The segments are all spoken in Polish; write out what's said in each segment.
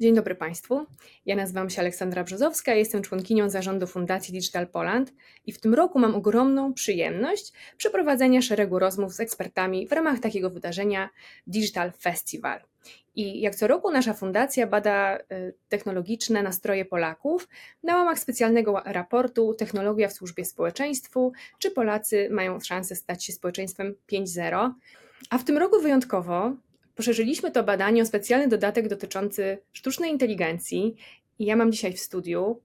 Dzień dobry Państwu. Ja nazywam się Aleksandra Brzozowska, jestem członkinią zarządu Fundacji Digital Poland i w tym roku mam ogromną przyjemność przeprowadzenia szeregu rozmów z ekspertami w ramach takiego wydarzenia Digital Festival. I jak co roku nasza fundacja bada y, technologiczne nastroje Polaków na łamach specjalnego raportu Technologia w służbie społeczeństwu, czy Polacy mają szansę stać się społeczeństwem 5.0. A w tym roku wyjątkowo Poszerzyliśmy to badanie o specjalny dodatek dotyczący sztucznej inteligencji i ja mam dzisiaj w studiu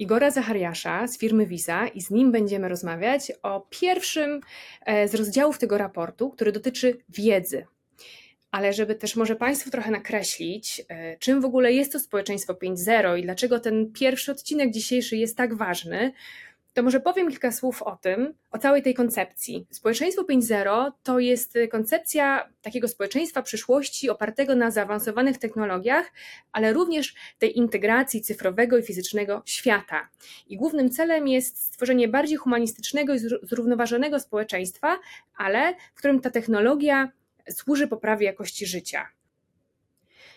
Igora Zachariasza z firmy Visa i z nim będziemy rozmawiać o pierwszym e, z rozdziałów tego raportu, który dotyczy wiedzy. Ale żeby też może Państwu trochę nakreślić, e, czym w ogóle jest to społeczeństwo 5.0 i dlaczego ten pierwszy odcinek dzisiejszy jest tak ważny, to może powiem kilka słów o tym, o całej tej koncepcji. Społeczeństwo 5.0 to jest koncepcja takiego społeczeństwa przyszłości opartego na zaawansowanych technologiach, ale również tej integracji cyfrowego i fizycznego świata. I głównym celem jest stworzenie bardziej humanistycznego i zrównoważonego społeczeństwa, ale w którym ta technologia służy poprawie jakości życia.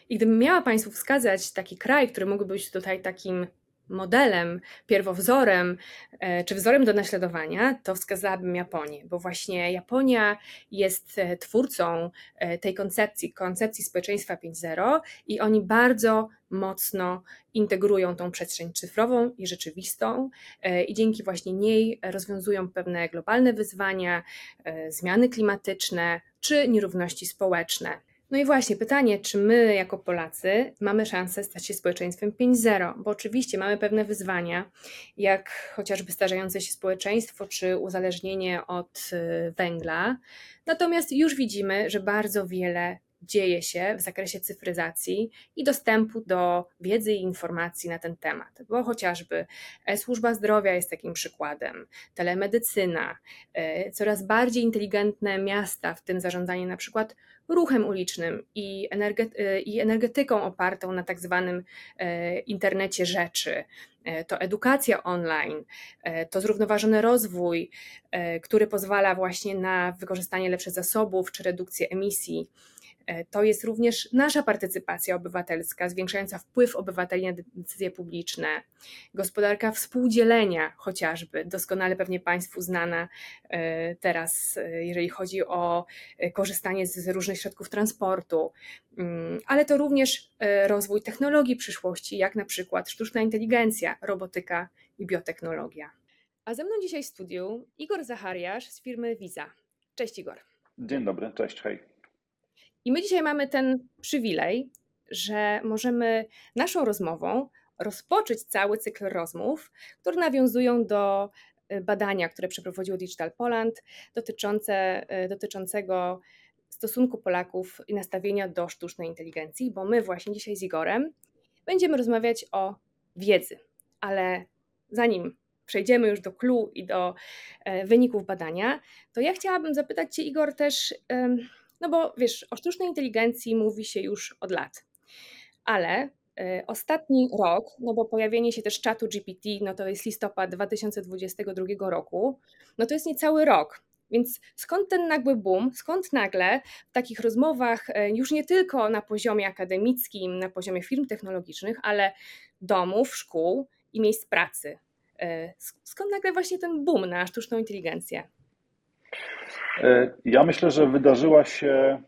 I gdybym miała Państwu wskazać taki kraj, który mógłby być tutaj takim modelem, pierwowzorem e, czy wzorem do naśladowania, to wskazałabym Japonię, bo właśnie Japonia jest e, twórcą e, tej koncepcji, koncepcji społeczeństwa 5.0 i oni bardzo mocno integrują tą przestrzeń cyfrową i rzeczywistą i dzięki właśnie niej rozwiązują pewne globalne wyzwania, zmiany klimatyczne czy nierówności społeczne. No i właśnie pytanie, czy my jako Polacy mamy szansę stać się społeczeństwem 5.0, bo oczywiście mamy pewne wyzwania, jak chociażby starzejące się społeczeństwo, czy uzależnienie od y, węgla. Natomiast już widzimy, że bardzo wiele dzieje się w zakresie cyfryzacji i dostępu do wiedzy i informacji na ten temat, bo chociażby e, służba zdrowia jest takim przykładem, telemedycyna, e, coraz bardziej inteligentne miasta, w tym zarządzanie na przykład ruchem ulicznym i, energety i energetyką opartą na tak zwanym e, internecie rzeczy. To edukacja online, to zrównoważony rozwój, który pozwala właśnie na wykorzystanie lepszych zasobów czy redukcję emisji. E, to jest również nasza partycypacja obywatelska, zwiększająca wpływ obywateli na decyzje publiczne, gospodarka współdzielenia chociażby, doskonale pewnie Państwu znana e, teraz, e, jeżeli chodzi o korzystanie z różnych środków transportu, mm, ale to również rozwój technologii przyszłości, jak na przykład sztuczna inteligencja, robotyka i biotechnologia. A ze mną dzisiaj w studiu Igor Zachariasz z firmy Visa. Cześć Igor. Dzień dobry, cześć, hej. I my dzisiaj mamy ten przywilej, że możemy naszą rozmową rozpocząć cały cykl rozmów, które nawiązują do y, badania, które przeprowadziło Digital Poland, dotyczące, y, dotyczącego stosunku Polaków i nastawienia do sztucznej inteligencji, bo my właśnie dzisiaj z Igorem będziemy rozmawiać o wiedzy, ale zanim przejdziemy już do clue i do e, wyników badania, to ja chciałabym zapytać Cię, Igor, też no bo wiesz, o sztucznej inteligencji mówi się już od lat, ale y, ostatni rok, no bo pojawienie się też czatu GPT, no to jest listopad 2022 roku, no to jest niecały rok. Więc skąd ten nagły boom, skąd nagle w takich rozmowach, y, już nie tylko na poziomie akademickim, na poziomie firm technologicznych, ale domów, szkół i miejsc pracy? Y, skąd nagle właśnie ten boom na sztuczną inteligencję? E, ja myślę, że wydarzyła się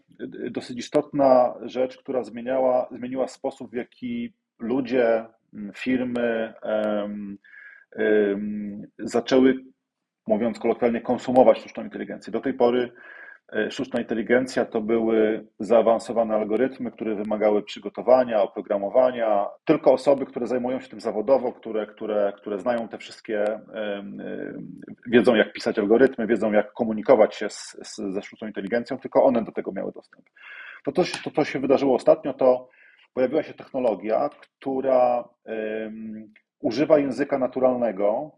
dosyć istotna rzecz, która zmieniała, zmieniła sposób, w jaki ludzie, firmy um, um, zaczęły, mówiąc kolokwialnie, konsumować sztuczną inteligencję. Do tej pory sztuczna inteligencja to były zaawansowane algorytmy, które wymagały przygotowania, oprogramowania. Tylko osoby, które zajmują się tym zawodowo, które, które, które znają te wszystkie, wiedzą jak pisać algorytmy, wiedzą jak komunikować się z, z, ze sztuczną inteligencją, tylko one do tego miały dostęp. To, to, to, to się wydarzyło ostatnio, to pojawiła się technologia, która um, używa języka naturalnego,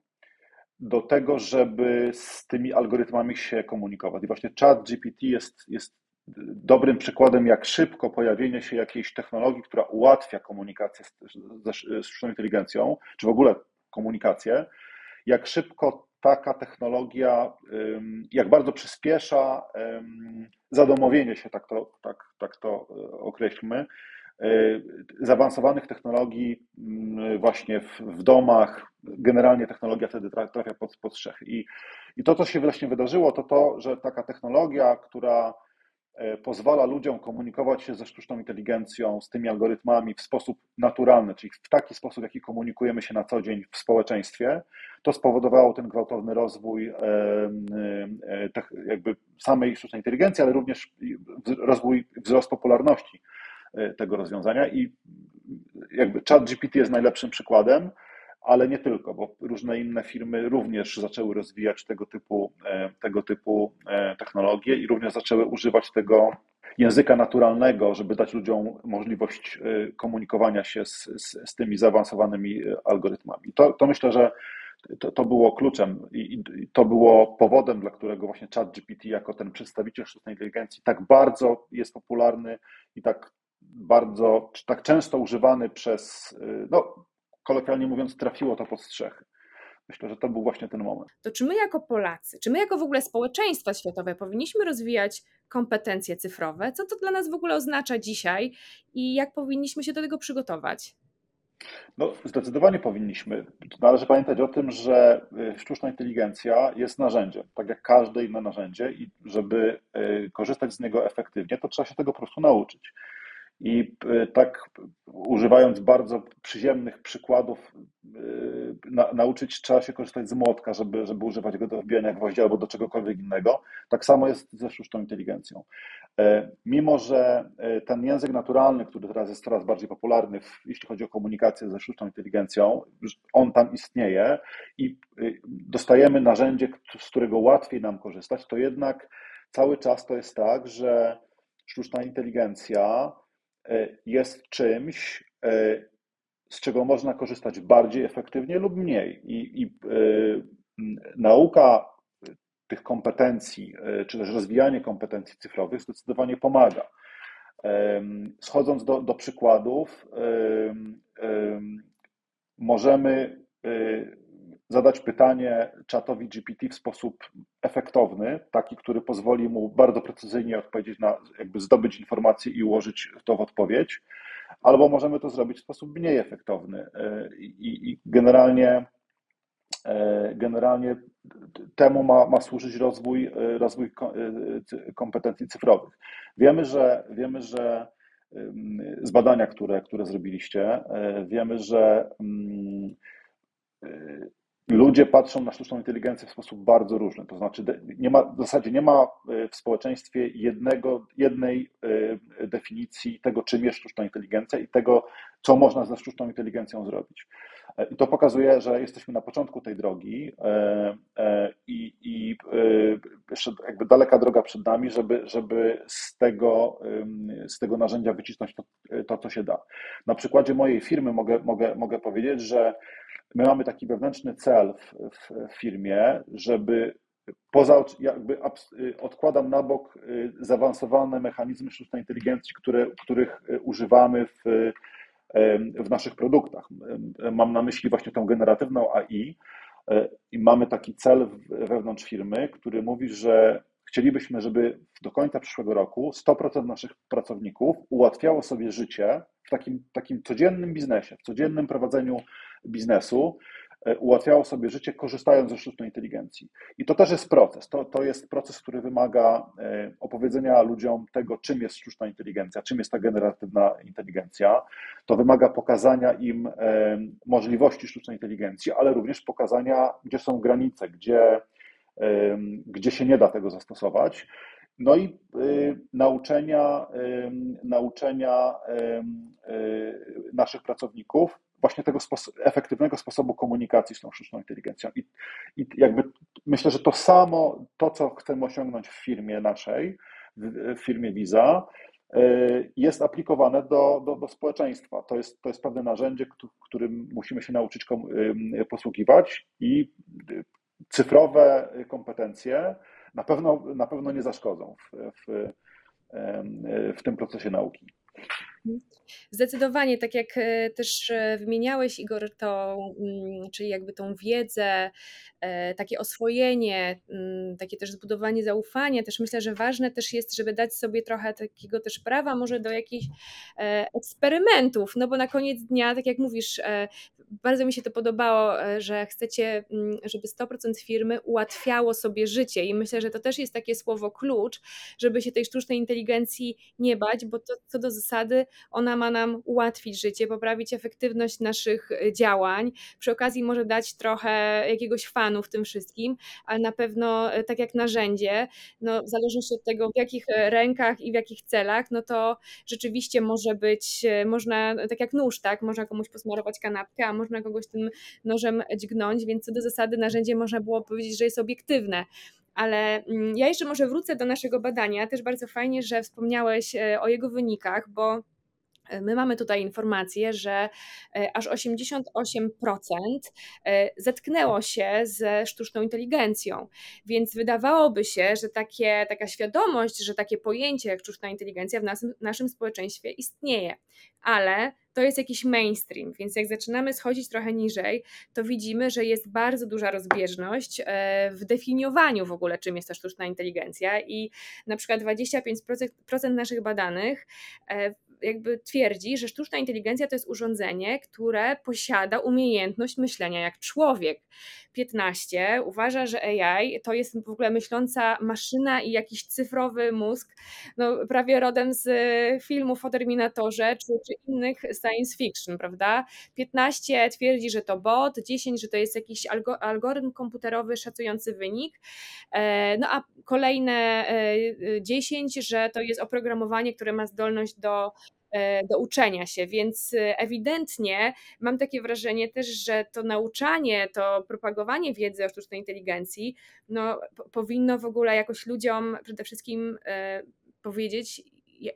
do tego, żeby z tymi algorytmami się komunikować. I właśnie chat GPT jest, jest dobrym przykładem, jak szybko pojawienie się jakiejś technologii, która ułatwia komunikację ze sztuczną inteligencją, czy w ogóle komunikację, jak szybko taka technologia, jak bardzo przyspiesza zadomowienie się, tak to, tak, tak to e, określmy, zaawansowanych technologii mm, właśnie w, w domach. Generalnie technologia wtedy trafia pod, pod strzechy. I, I to, co się właśnie wydarzyło, to to, że taka technologia, która E, pozwala ludziom komunikować się ze sztuczną inteligencją, z tymi algorytmami w sposób naturalny, czyli w taki sposób, w jaki komunikujemy się na co dzień w społeczeństwie, to spowodowało ten gwałtowny rozwój e, e, jakby samej sztucznej inteligencji, ale również rozwój, wzrost popularności tego rozwiązania i jakby ChatGPT jest najlepszym przykładem, ale nie tylko, bo różne inne firmy również zaczęły rozwijać tego typu, e, tego typu e, technologie i również zaczęły używać tego języka naturalnego, żeby dać ludziom możliwość e, komunikowania się z, z, z tymi zaawansowanymi algorytmami. To, to myślę, że to, to było kluczem i, i, to było powodem, dla którego właśnie ChatGPT jako ten przedstawiciel sztucznej inteligencji tak bardzo jest popularny i tak bardzo, tak często używany przez, no, kolokwialnie mówiąc, trafiło to pod strzechy. Myślę, że to był właśnie ten moment. To czy my jako Polacy, czy my jako w ogóle społeczeństwa światowe powinniśmy rozwijać kompetencje cyfrowe? Co to dla nas w ogóle oznacza dzisiaj i jak powinniśmy się do tego przygotować? No, zdecydowanie powinniśmy. Należy pamiętać o tym, że y, sztuczna inteligencja jest narzędziem, tak jak każde inne narzędzie, i żeby y, korzystać z niego efektywnie, to trzeba się tego po prostu nauczyć. I e, tak używając bardzo przyziemnych przykładów, e, na, nauczyć trzeba się korzystać z młotka, żeby, żeby używać go do wbijania gwoździ albo do czegokolwiek innego. Tak samo jest ze sztuczną inteligencją. E, mimo, że ten język naturalny, który teraz jest coraz bardziej popularny, jeśli chodzi o komunikację ze sztuczną inteligencją, on tam istnieje i dostajemy narzędzie, z którego łatwiej nam korzystać, to jednak cały czas to jest tak, że sztuczna inteligencja jest czymś, e, z czego można korzystać bardziej efektywnie lub mniej. I, i e, nauka tych kompetencji, czy też rozwijanie kompetencji cyfrowych zdecydowanie pomaga. Schodząc do, do przykładów, możemy zadać pytanie czatowi GPT w sposób efektowny, taki, który pozwoli mu bardzo precyzyjnie odpowiedzieć na, jakby zdobyć informacje i ułożyć to w odpowiedź, albo możemy to zrobić w sposób mniej efektowny. E, I, i generalnie, e, generalnie temu ma, ma służyć rozwój, e, rozwój kompetencji cyfrowych. Wiemy, że wiemy, że z badania, które, które zrobiliście, wiemy, że ludzie patrzą na sztuczną inteligencję w sposób bardzo różny. To znaczy, nie ma, w zasadzie nie ma e, w społeczeństwie jednego, jednej e, definicji tego, czym jest sztuczna inteligencja i tego, co można ze sztuczną inteligencją zrobić. E, I to pokazuje, że jesteśmy na początku tej drogi i, i jakby daleka droga przed nami, żeby, żeby z, tego, z tego narzędzia wycisnąć to, to, co się da. Na przykładzie mojej firmy mogę, mogę, mogę powiedzieć, że My mamy taki wewnętrzny cel w, w firmie, żeby poza, jakby odkładam na bok y, zaawansowane mechanizmy sztucznej inteligencji, które, których y, używamy w, w naszych produktach. Mam na myśli właśnie tą generatywną AI y, i mamy taki cel wewnątrz firmy, który mówi, że chcielibyśmy, żeby do końca przyszłego roku 100% naszych pracowników ułatwiało sobie życie w takim, takim codziennym biznesie, w codziennym prowadzeniu biznesu, e, ułatwiało sobie życie, korzystając ze sztucznej inteligencji. I to też jest proces. To, to jest proces, który wymaga e, opowiedzenia ludziom tego, czym jest sztuczna inteligencja, czym jest ta generatywna inteligencja. To wymaga pokazania im e, możliwości sztucznej inteligencji, ale również pokazania, gdzie są granice, gdzie, gdzie się nie da tego zastosować. No i y, nauczenia, y, nauczenia y, naszych pracowników właśnie tego efektywnego sposobu komunikacji z tą sztuczną inteligencją. I, I jakby myślę, że to samo, to co chcemy osiągnąć w firmie naszej, w, firmie Visa, jest aplikowane do, do, do, społeczeństwa. To jest, to jest pewne narzędzie, którym musimy się nauczyć posługiwać i cyfrowe kompetencje na pewno, na pewno nie zaszkodzą w, w, w tym procesie nauki. Zdecydowanie, tak jak e, też e, wymieniałeś, Igor, to, mm, czyli jakby tą wiedzę, e, takie oswojenie, mm, takie też zbudowanie zaufania, też myślę, że ważne też jest, żeby dać sobie trochę takiego też prawa może do jakichś eksperymentów, no bo na koniec dnia, tak jak mówisz, bardzo mi się to podobało, że chcecie, mm, żeby 100% firmy ułatwiało sobie życie. I myślę, że to też jest takie słowo klucz, żeby się tej sztucznej inteligencji nie bać, bo to co do zasady ona ma nam ułatwić życie, poprawić efektywność naszych e, działań. Przy okazji może dać trochę jakiegoś fanu w tym wszystkim, ale na pewno e, tak jak narzędzie, no w zależności od tego, w jakich e, rękach i w jakich celach, no to rzeczywiście może być, można, tak jak nóż, tak, można komuś posmarować kanapkę, a można kogoś tym nożem dźgnąć, więc co do zasady narzędzie można było powiedzieć, że jest obiektywne. Ale mm, ja jeszcze może wrócę do naszego badania. Też bardzo fajnie, że wspomniałeś o jego wynikach, bo My mamy tutaj informację, że e, aż 88% e, zetknęło się ze sztuczną inteligencją, więc wydawałoby się, że takie, taka świadomość, że takie pojęcie jak sztuczna inteligencja w naszym, naszym społeczeństwie istnieje, ale to jest jakiś mainstream, więc jak zaczynamy schodzić trochę niżej, to widzimy, że jest bardzo duża rozbieżność e, w definiowaniu w ogóle, czym jest ta sztuczna inteligencja. I na przykład 25% naszych badanych jakby twierdzi, że sztuczna inteligencja to jest urządzenie, które posiada umiejętność myślenia jak człowiek. 15 uważa, że AI to jest w ogóle myśląca maszyna i jakiś cyfrowy mózg, no, prawie rodem z filmów o Terminatorze czy, czy innych science fiction, prawda? 15 twierdzi, że to bot, 10, że to jest jakiś algorytm komputerowy szacujący wynik, e, no a kolejne 10, e, że to jest oprogramowanie, które ma zdolność do do uczenia się, więc e, ewidentnie mam takie wrażenie też, że to nauczanie, to propagowanie wiedzy o sztucznej inteligencji no, powinno w ogóle jakoś ludziom przede wszystkim e, powiedzieć,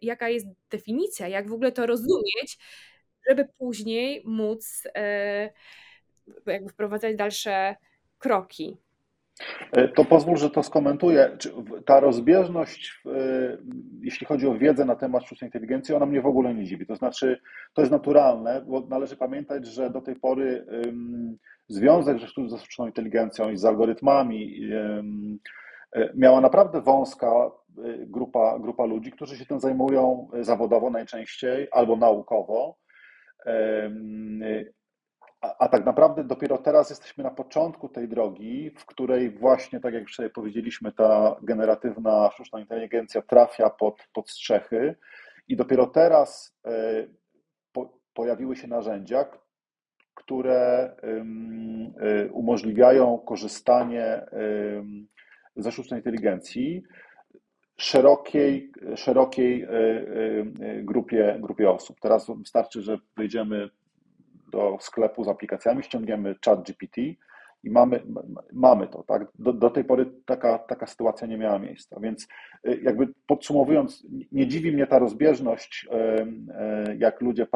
jaka jest definicja, jak w ogóle to rozumieć, żeby później móc jakby wprowadzać dalsze kroki. E, to pozwól, że to skomentuję. Ta rozbieżność, jeśli chodzi o wiedzę na temat sztucznej inteligencji, ona mnie w ogóle nie dziwi. To znaczy, to jest naturalne, bo należy pamiętać, że do tej pory związek ze sztuczną inteligencją i z algorytmami e, miała naprawdę wąska e, grupa, grupa ludzi, którzy się tym zajmują zawodowo najczęściej albo naukowo. A, tak naprawdę dopiero teraz jesteśmy na początku tej drogi, w której właśnie, tak jak sobie powiedzieliśmy, ta generatywna sztuczna inteligencja trafia pod, pod strzechy i dopiero teraz e, po, pojawiły się narzędzia, które e, umożliwiają korzystanie ze sztucznej inteligencji szerokiej, szerokiej e, grupie, grupie osób. Teraz wystarczy, że wyjdziemy do sklepu z aplikacjami, ściągniemy chat GPT i mamy, mamy to. Tak? Do, do tej pory taka, taka sytuacja nie miała miejsca. Więc y, jakby podsumowując, nie dziwi mnie ta rozbieżność, jak ludzie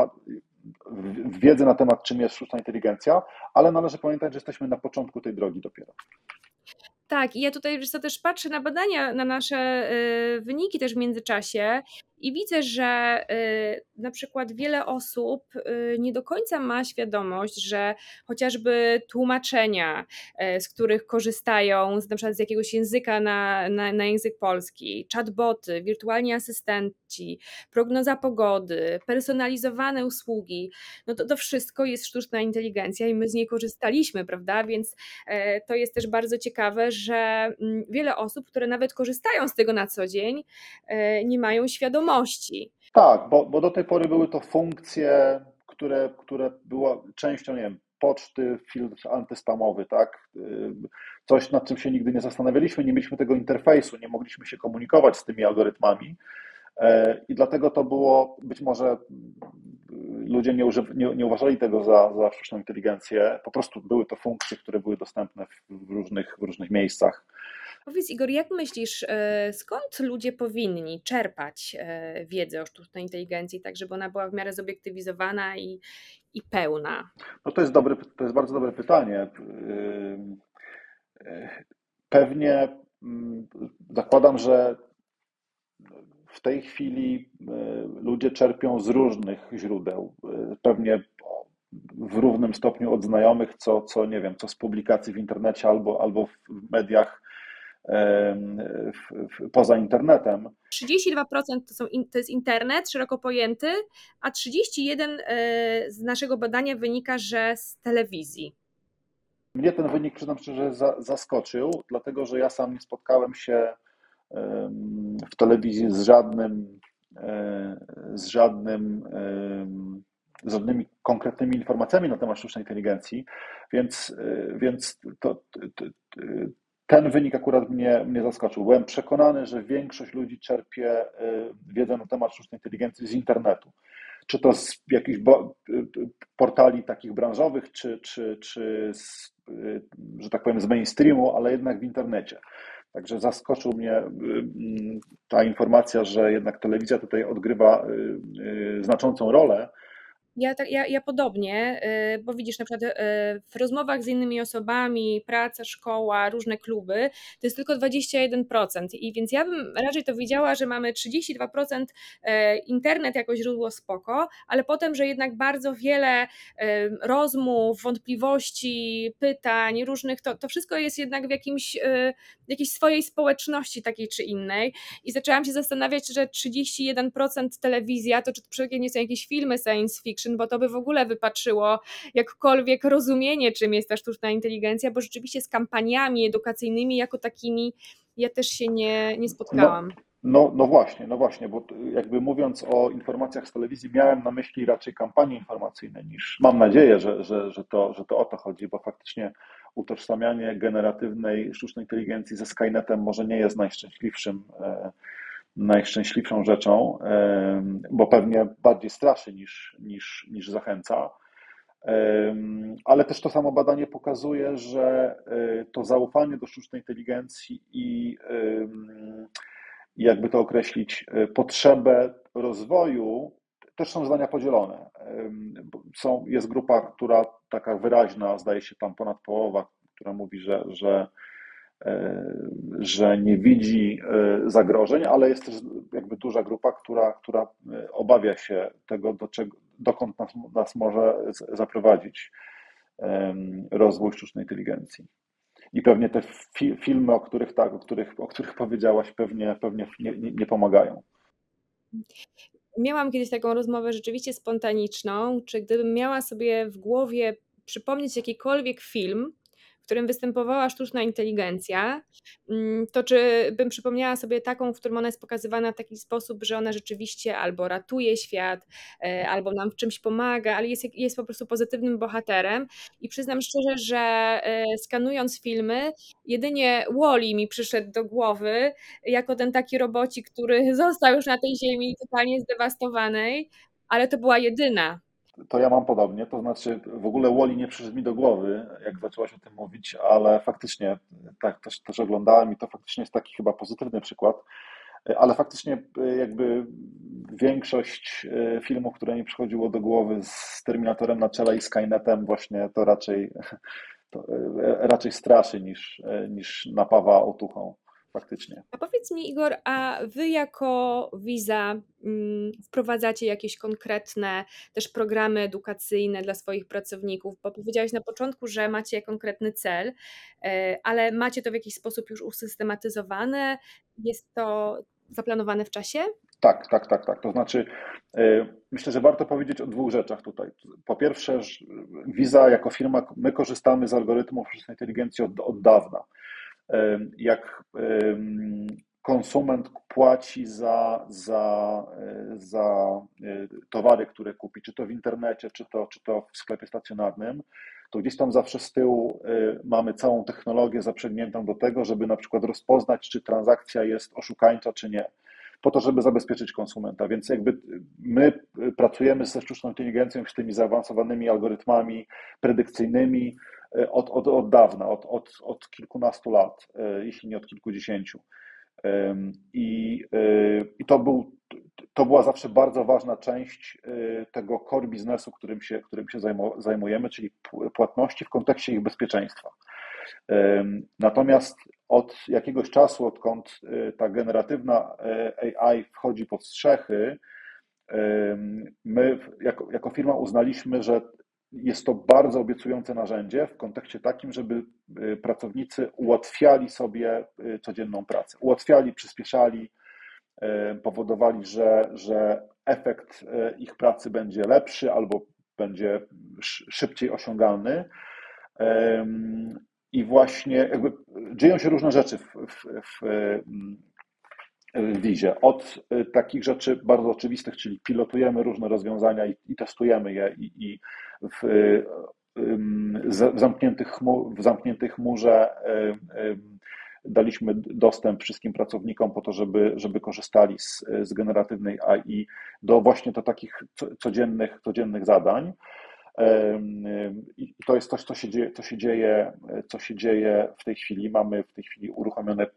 wiedzy na temat, czym jest sztuczna inteligencja, ale należy pamiętać, że jesteśmy na początku tej drogi dopiero. Tak, i ja tutaj wiesz też patrzę na badania, na nasze y, wyniki też w międzyczasie i widzę, że y, na przykład wiele osób y, nie do końca ma świadomość, że chociażby tłumaczenia, y, z których korzystają, na przykład z jakiegoś języka na, na, na język polski, chatboty, wirtualni asystenci, prognoza pogody, personalizowane usługi, no to to wszystko jest sztuczna inteligencja i my z niej korzystaliśmy, prawda? Więc to jest też bardzo ciekawe, że mm, wiele osób, które nawet korzystają z tego na co dzień, nie mają świadomości, świadomości. Tak, bo, bo do tej pory były to funkcje, które, które była częścią, nie wiem, poczty, filtr antyspamowy, tak? Coś, nad czym się nigdy nie zastanawialiśmy, nie mieliśmy tego interfejsu, nie mogliśmy się komunikować z tymi algorytmami. E, I dlatego to było, być może ludzie nie, nie, nie uważali tego za, za sztuczną inteligencję, po prostu były to funkcje, które były dostępne w różnych, w różnych miejscach. Powiedz Igor, jak myślisz, e, skąd ludzie powinni czerpać e, wiedzę o sztucznej inteligencji, tak żeby ona była w miarę zobiektywizowana i, i pełna? No to jest, dobry, to jest bardzo dobre pytanie. Pewnie mm, zakładam, że w tej chwili ludzie czerpią z różnych źródeł. Pewnie w równym stopniu od znajomych, co, co nie wiem, co z publikacji w internecie albo, albo w mediach w, w, poza internetem. 32% to, są, to jest internet szeroko pojęty, a 31% e, z naszego badania wynika, że z telewizji. Mnie ten wynik, przyznam szczerze, zaskoczył, dlatego że ja sam nie spotkałem się w telewizji z żadnym, e, z żadnym z żadnymi konkretnymi informacjami na temat sztucznej inteligencji, więc, więc to, to, ten wynik akurat mnie, mnie zaskoczył. Byłem przekonany, że większość ludzi czerpie y, wiedzę na temat sztucznej inteligencji z internetu. Czy to z jakichś portali takich branżowych, czy, czy, czy z, y, że tak powiem, z mainstreamu, ale jednak w internecie. Także zaskoczył mnie y, ta informacja, że jednak telewizja tutaj odgrywa znaczącą rolę ja, tak, ja, ja podobnie, y, bo widzisz, na przykład y, w rozmowach z innymi osobami, praca, szkoła, różne kluby, to jest tylko 21%. I więc ja bym raczej to widziała, że mamy 32% y, internet jako źródło spoko, ale potem, że jednak bardzo wiele rozmów, wątpliwości, pytań, różnych, to, to wszystko jest jednak w jakimś, jakiejś swojej społeczności takiej czy innej. I zaczęłam się zastanawiać, że 31% telewizja, to czy to nie są jakieś filmy science fiction, bo to by w ogóle wypaczyło jakkolwiek rozumienie, czym jest ta sztuczna inteligencja, bo rzeczywiście z kampaniami edukacyjnymi jako takimi ja też się nie, nie spotkałam. No. No, no właśnie, no właśnie, bo jakby mówiąc o informacjach z telewizji, miałem na myśli raczej kampanie informacyjne niż mam nadzieję, że, że, że, to, że to o to chodzi, bo faktycznie utożsamianie generatywnej sztucznej inteligencji ze Skynetem może nie jest najszczęśliwszym e, najszczęśliwszą rzeczą, bo pewnie bardziej straszy niż, niż, niż zachęca. Ale też to samo badanie pokazuje, że e, to zaufanie do sztucznej inteligencji i jakby to określić, e, potrzebę rozwoju też są zdania podzielone. Są, jest grupa, która taka wyraźna, zdaje się tam ponad połowa, która mówi, że, że że nie widzi e, zagrożeń, ale jest też jakby duża grupa, która, która e, obawia się tego, do czego, dokąd nas, nas może zaprowadzić rozwój sztucznej inteligencji. I pewnie te fi filmy, o których tak, o których, o których powiedziałaś, pewnie, pewnie nie, nie pomagają. Miałam kiedyś taką rozmowę rzeczywiście spontaniczną, czy gdybym miała sobie w głowie przypomnieć jakikolwiek film, w którym występowała sztuczna inteligencja, mm, to czy bym przypomniała sobie taką, w którym ona jest pokazywana w taki sposób, że ona rzeczywiście albo ratuje świat, e, albo nam w czymś pomaga, ale jest, jest po prostu pozytywnym bohaterem. I przyznam szczerze, że e, skanując filmy, jedynie Wally mi przyszedł do głowy, jako ten taki robocik, który został już na tej ziemi totalnie zdewastowanej, ale to była jedyna to ja mam podobnie, to znaczy w ogóle Woli nie przyszedł mi do głowy, jak zaczęłaś o tym mówić, ale faktycznie tak też, też oglądałem i to faktycznie jest taki chyba pozytywny przykład, ale faktycznie jakby większość e, filmów, które mi przychodziło do głowy z Terminatorem na czele i Skynetem właśnie to raczej, to e, raczej straszy niż, e, niż napawa otuchą faktycznie. A powiedz mi, Igor, a wy jako Visa mm, wprowadzacie jakieś konkretne też programy edukacyjne dla swoich pracowników? Bo powiedziałeś na początku, że macie konkretny cel, e, ale macie to w jakiś sposób już usystematyzowane? Jest to zaplanowane w czasie? Tak, tak, tak, tak. To znaczy, e, myślę, że warto powiedzieć o dwóch rzeczach tutaj. Po pierwsze, Visa jako firma, my korzystamy z algorytmów sztucznej inteligencji od, od dawna jak konsument płaci za, za, za e, towary, które kupi, czy to w internecie, czy to, czy to w sklepie stacjonarnym, to gdzieś tam zawsze z tyłu e, mamy całą technologię zaprzęgniętą do tego, żeby na przykład rozpoznać, czy transakcja jest oszukańcza, czy nie, po to, żeby zabezpieczyć konsumenta. Więc jakby my pracujemy ze sztuczną inteligencją, z tymi zaawansowanymi algorytmami predykcyjnymi, E, od, od, od dawna, od, od, od kilkunastu lat, e, jeśli nie od kilkudziesięciu. I, e, i to, był, to była zawsze bardzo ważna część tego core biznesu, którym się, którym się zajmujemy, czyli płatności w kontekście ich bezpieczeństwa. Natomiast od jakiegoś czasu, odkąd ta generatywna AI wchodzi pod strzechy, my jako, jako firma uznaliśmy, że jest to bardzo obiecujące narzędzie w kontekście takim, żeby pracownicy ułatwiali sobie codzienną pracę, ułatwiali, przyspieszali, powodowali, że, że efekt ich pracy będzie lepszy albo będzie szybciej osiągalny. I właśnie jakby dzieją się różne rzeczy w, w, w, Wizie. Od takich rzeczy bardzo oczywistych, czyli pilotujemy różne rozwiązania i, i testujemy je i, i w, w, zamkniętych chmur, w zamkniętej chmurze daliśmy dostęp wszystkim pracownikom po to, żeby, żeby korzystali z, z generatywnej AI do właśnie do takich codziennych, codziennych zadań. I to jest coś, co się, dzieje, co, się dzieje, co się dzieje w tej chwili. Mamy w tej chwili uruchomione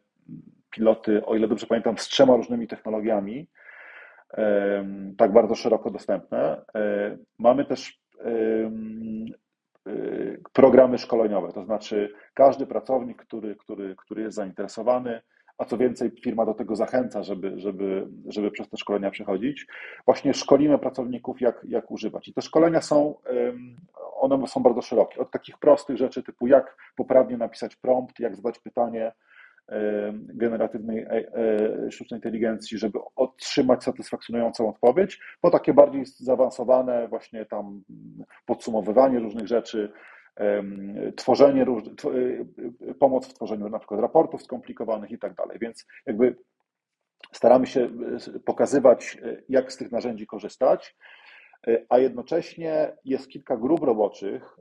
piloty, o ile dobrze pamiętam, z trzema różnymi technologiami, tak bardzo szeroko dostępne. Mamy też programy szkoleniowe, to znaczy każdy pracownik, który, który, który jest zainteresowany, a co więcej, firma do tego zachęca, żeby, żeby, żeby przez te szkolenia przechodzić. Właśnie szkolimy pracowników, jak, jak używać. I te szkolenia są, one są bardzo szerokie. Od takich prostych rzeczy, typu jak poprawnie napisać prompt, jak zadać pytanie generatywnej e, e, sztucznej inteligencji, żeby otrzymać satysfakcjonującą odpowiedź, po takie bardziej zaawansowane, właśnie tam podsumowywanie różnych rzeczy, tworzenie, y, pomoc w tworzeniu na przykład raportów skomplikowanych i tak dalej. Więc jakby staramy się pokazywać, jak z tych narzędzi korzystać, a jednocześnie jest kilka grup roboczych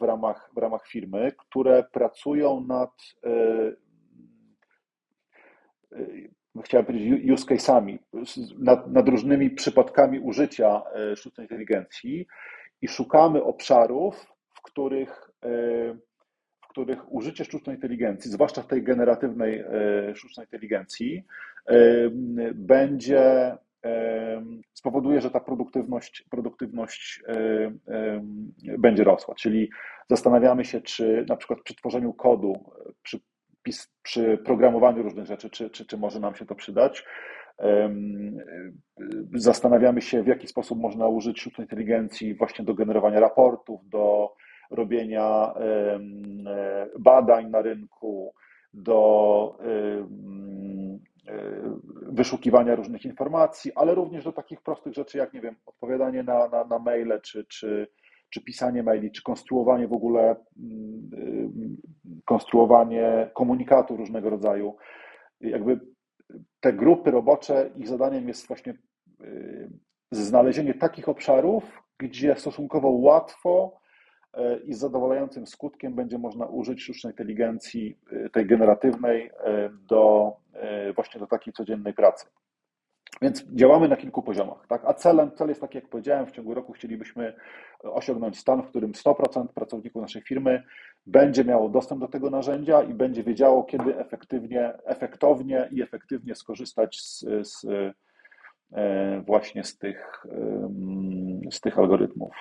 w ramach, w ramach firmy, które pracują nad, chciałem powiedzieć, use case'ami, nad, nad różnymi przypadkami użycia sztucznej inteligencji i szukamy obszarów, w których, e, w których użycie sztucznej inteligencji, zwłaszcza w tej generatywnej e, sztucznej inteligencji, e, będzie spowoduje, że ta produktywność, produktywność będzie rosła. Czyli zastanawiamy się, czy na przykład przy tworzeniu kodu, przy, przy programowaniu różnych rzeczy, czy, czy, czy może nam się to przydać. Zastanawiamy się, w jaki sposób można użyć sztucznej inteligencji właśnie do generowania raportów, do robienia e, badań na rynku, do e, wyszukiwania różnych informacji, ale również do takich prostych rzeczy jak, nie wiem, odpowiadanie na, na, na maile, czy, czy, czy pisanie maili, czy konstruowanie w ogóle, konstruowanie komunikatu różnego rodzaju. Jakby te grupy robocze, ich zadaniem jest właśnie znalezienie takich obszarów, gdzie stosunkowo łatwo E, i z zadowalającym skutkiem będzie można użyć sztucznej inteligencji, tej generatywnej, do właśnie do takiej codziennej pracy. Więc działamy na kilku poziomach. Tak? A celem, cel jest taki, jak powiedziałem, w ciągu roku chcielibyśmy osiągnąć stan, w którym 100% pracowników naszej firmy będzie miało dostęp do tego narzędzia i będzie wiedziało, kiedy efektywnie, efektownie i efektywnie skorzystać z, z właśnie z tych, z tych algorytmów.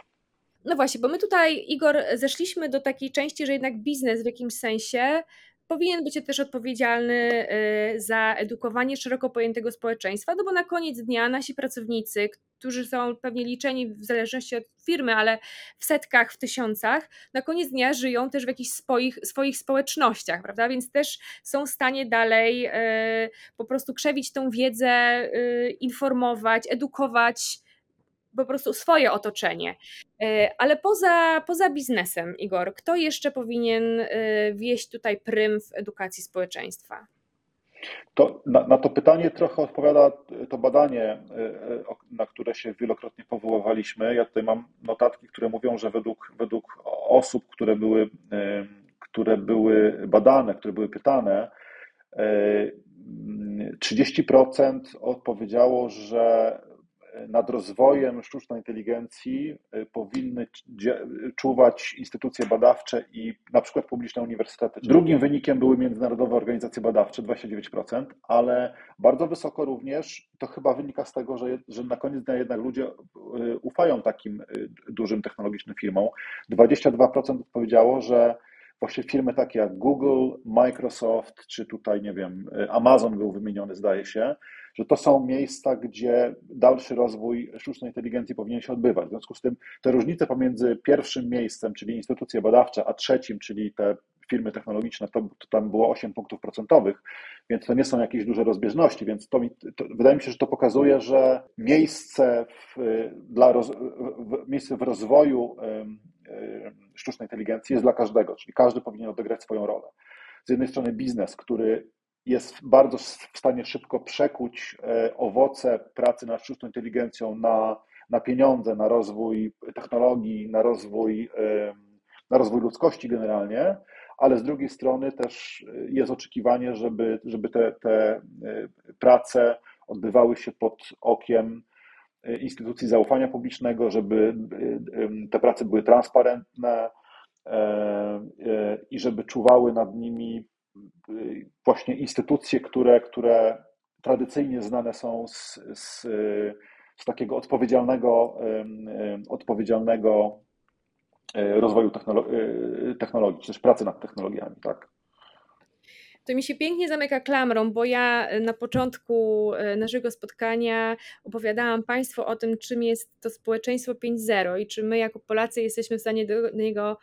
No właśnie, bo my tutaj, Igor, zeszliśmy do takiej części, że jednak biznes w jakimś sensie powinien być też odpowiedzialny y, za edukowanie szeroko pojętego społeczeństwa, no bo na koniec dnia nasi pracownicy, którzy są pewnie liczeni w zależności od firmy, ale w setkach, w tysiącach, na koniec dnia żyją też w jakichś swoich, swoich społecznościach, prawda? Więc też są w stanie dalej y, po prostu krzewić tą wiedzę, y, informować, edukować po prostu swoje otoczenie. E, ale poza, poza biznesem, Igor, kto jeszcze powinien e, wieść tutaj prym w edukacji społeczeństwa? To na, na, to pytanie trochę odpowiada to badanie, e, na które się wielokrotnie powoływaliśmy. Ja tutaj mam notatki, które mówią, że według, według osób, które były, które były badane, które były pytane, 30% odpowiedziało, że nad rozwojem sztucznej inteligencji y, powinny czuwać instytucje badawcze i na przykład publiczne uniwersytety. Drugim wynikiem były międzynarodowe organizacje badawcze, 29%, ale bardzo wysoko również to chyba wynika z tego, że, że na koniec dnia jednak ludzie y, ufają takim y, dużym technologicznym firmom. 22% powiedziało, że właśnie firmy takie jak Google, Microsoft, czy tutaj, nie wiem, Amazon był wymieniony, zdaje się, że to są miejsca, gdzie dalszy rozwój sztucznej inteligencji powinien się odbywać. W związku z tym te różnice pomiędzy pierwszym miejscem, czyli instytucje badawcze, a trzecim, czyli te firmy technologiczne, to, to, tam było 8 punktów procentowych, więc to nie są jakieś duże rozbieżności, więc to, mi, to wydaje mi się, że to pokazuje, że miejsce w, dla roz, w, miejsce w rozwoju sztucznej inteligencji jest dla każdego, czyli każdy powinien odegrać swoją rolę. Z jednej strony biznes, który jest bardzo w stanie szybko przekuć e, owoce pracy nad sztuczną inteligencją na, na pieniądze, na rozwój technologii, na rozwój, na rozwój ludzkości generalnie, ale z drugiej strony też jest oczekiwanie, żeby, żeby te, te prace odbywały się pod okiem instytucji zaufania publicznego, żeby te prace były transparentne i żeby czuwały nad nimi właśnie instytucje, które, które tradycyjnie znane są z, z, z takiego odpowiedzialnego, odpowiedzialnego e, rozwoju e, technologii, czy też pracy nad technologiami, tak? To mi się pięknie zamyka klamrą, bo ja na początku e, naszego spotkania opowiadałam Państwu o tym, czym jest to społeczeństwo 5.0 i czy my jako Polacy jesteśmy w stanie do niego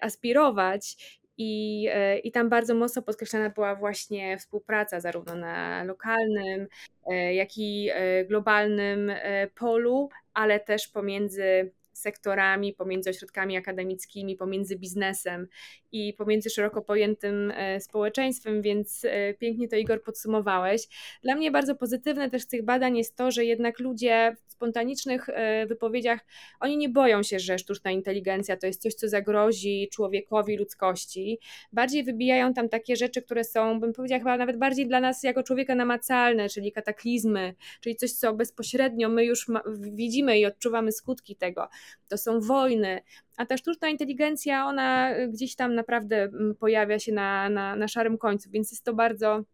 aspirować. I, e, I tam bardzo mocno podkreślana była właśnie współpraca zarówno na lokalnym, e, jak i e, globalnym polu, ale też pomiędzy sektorami, pomiędzy ośrodkami akademickimi, pomiędzy biznesem i pomiędzy szeroko pojętym e, społeczeństwem, więc e, pięknie to Igor podsumowałeś. Dla mnie bardzo pozytywne też z tych badań jest to, że jednak ludzie w spontanicznych e, wypowiedziach, oni nie boją się, że sztuczna inteligencja to jest coś, co zagrozi człowiekowi, ludzkości. Bardziej wybijają tam takie rzeczy, które są, bym powiedziała, chyba nawet bardziej dla nas jako człowieka namacalne, czyli kataklizmy, czyli coś, co bezpośrednio my już widzimy i odczuwamy skutki tego. To są wojny, a ta sztuczna inteligencja, ona gdzieś tam naprawdę mm, pojawia się na, na, na szarym końcu, więc jest to bardzo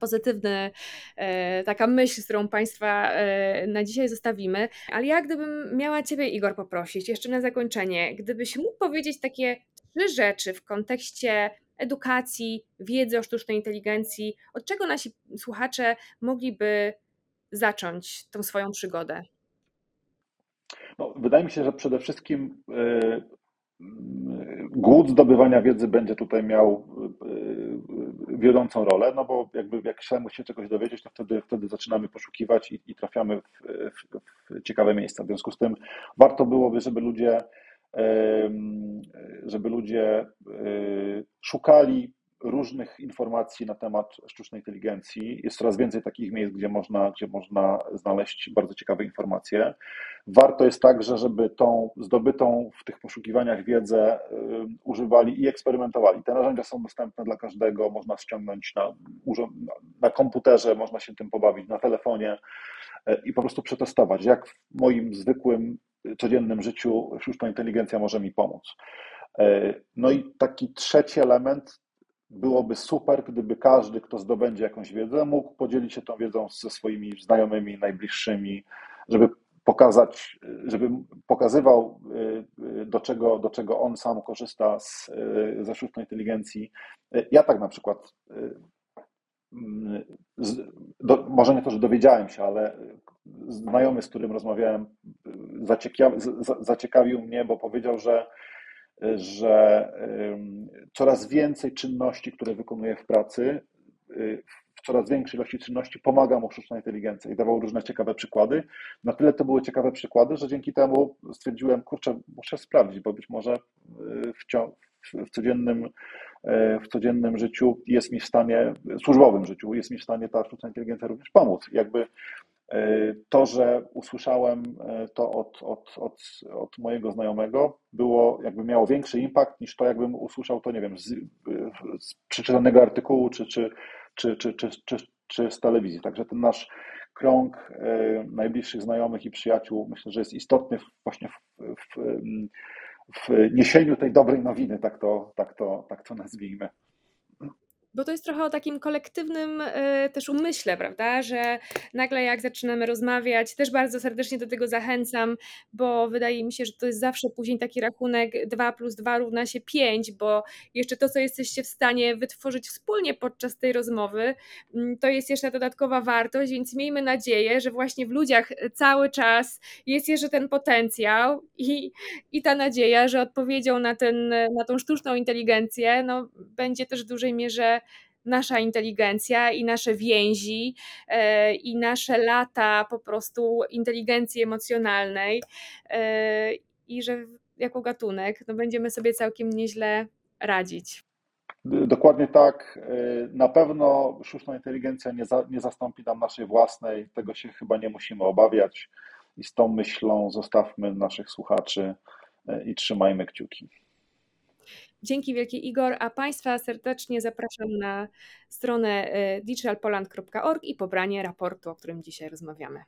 pozytywny, e, taka myśl, z którą Państwa e, na dzisiaj zostawimy. Ale ja gdybym miała Ciebie, Igor, poprosić, jeszcze na zakończenie, gdybyś mógł powiedzieć takie trzy rzeczy w kontekście edukacji, wiedzy o sztucznej inteligencji, od czego nasi słuchacze mogliby zacząć tą swoją przygodę? No, wydaje mi się, że przede wszystkim e, głód zdobywania wiedzy będzie tutaj miał e, wiodącą rolę, no bo jakby jak chcemy się czegoś dowiedzieć, to wtedy, wtedy zaczynamy poszukiwać i, i trafiamy w, w, w ciekawe miejsca. W związku z tym warto byłoby, żeby ludzie e, żeby ludzie szukali różnych informacji na temat sztucznej inteligencji. Jest coraz więcej takich miejsc, gdzie można, gdzie można znaleźć bardzo ciekawe informacje. Warto jest także, żeby tą zdobytą w tych poszukiwaniach wiedzę y, używali i eksperymentowali. Te narzędzia są dostępne dla każdego, można ściągnąć na, na komputerze, można się tym pobawić, na telefonie y, i po prostu przetestować, jak w moim zwykłym, codziennym życiu sztuczna inteligencja może mi pomóc. Y, no i taki trzeci element byłoby super, gdyby każdy, kto zdobędzie jakąś wiedzę, mógł podzielić się tą wiedzą ze swoimi znajomymi, najbliższymi, żeby pokazać, żeby pokazywał, y, do czego, do czego on sam korzysta z, y, ze sztucznej inteligencji. Ja tak na przykład, y, do, może nie to, że dowiedziałem się, ale znajomy, z którym rozmawiałem, zaciekawił mnie, bo powiedział, że że coraz więcej czynności, które wykonuję w pracy, y, w coraz większej ilości czynności pomaga mu sztuczna inteligencja i dawał różne ciekawe przykłady. Na tyle to były ciekawe przykłady, że dzięki temu stwierdziłem, kurczę, muszę sprawdzić, bo być może y, w, w codziennym, y, w codziennym życiu jest mi w stanie, służbowym życiu jest mi w stanie ta sztuczna inteligencja również pomóc. Jakby E, to, że usłyszałem e, to od, od, od, od mojego znajomego, było jakby miało większy impact niż to, jakbym usłyszał to, nie wiem, z, z przeczytanego artykułu czy, czy, czy, czy, czy, czy, czy z telewizji. Także ten nasz krąg e, najbliższych znajomych i przyjaciół myślę, że jest istotny właśnie w, w, w niesieniu tej dobrej nowiny, tak to, tak to, tak to nazwijmy. Bo to jest trochę o takim kolektywnym y, też umyśle, prawda, że nagle jak zaczynamy rozmawiać, też bardzo serdecznie do tego zachęcam, bo wydaje mi się, że to jest zawsze później taki rachunek 2 plus 2 równa się 5, bo jeszcze to, co jesteście w stanie wytworzyć wspólnie podczas tej rozmowy, mm, to jest jeszcze dodatkowa wartość, więc miejmy nadzieję, że właśnie w ludziach cały czas jest jeszcze ten potencjał i, i ta nadzieja, że odpowiedzią na, ten, na tą sztuczną inteligencję no, będzie też w dużej mierze nasza inteligencja i nasze więzi e, i nasze lata po prostu inteligencji emocjonalnej e, i że jako gatunek no będziemy sobie całkiem nieźle radzić. Dokładnie tak. E, na pewno sztuczna inteligencja nie, za, nie zastąpi nam naszej własnej, tego się chyba nie musimy obawiać. I z tą myślą zostawmy naszych słuchaczy i trzymajmy kciuki. Dzięki wielkie Igor, a Państwa serdecznie zapraszam na stronę digitalpoland.org i pobranie raportu, o którym dzisiaj rozmawiamy.